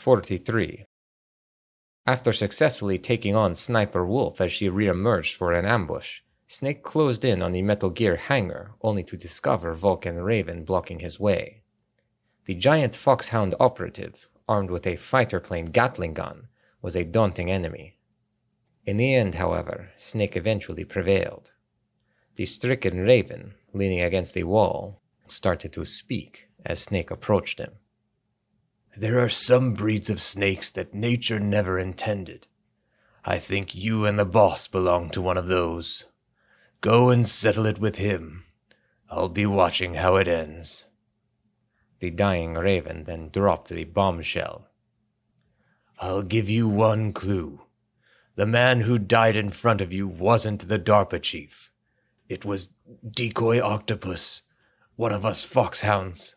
43. After successfully taking on Sniper Wolf as she reemerged for an ambush, Snake closed in on the Metal Gear hangar only to discover Vulcan Raven blocking his way. The giant Foxhound operative, armed with a fighter plane Gatling gun, was a daunting enemy. In the end, however, Snake eventually prevailed. The stricken Raven, leaning against a wall, started to speak as Snake approached him. There are some breeds of snakes that nature never intended. I think you and the boss belong to one of those. Go and settle it with him. I'll be watching how it ends. The dying raven then dropped the bombshell. I'll give you one clue. The man who died in front of you wasn't the DARPA chief. It was Decoy Octopus, one of us foxhounds.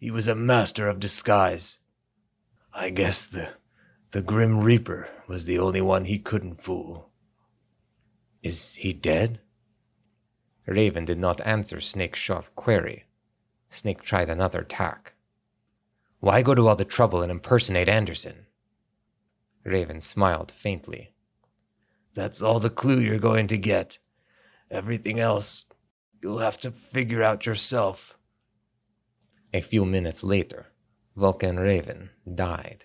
He was a master of disguise. I guess the the Grim Reaper was the only one he couldn't fool. Is he dead? Raven did not answer Snake's sharp query. Snake tried another tack. Why go to all the trouble and impersonate Anderson? Raven smiled faintly. That's all the clue you're going to get. Everything else, you'll have to figure out yourself. A few minutes later, Vulcan Raven died.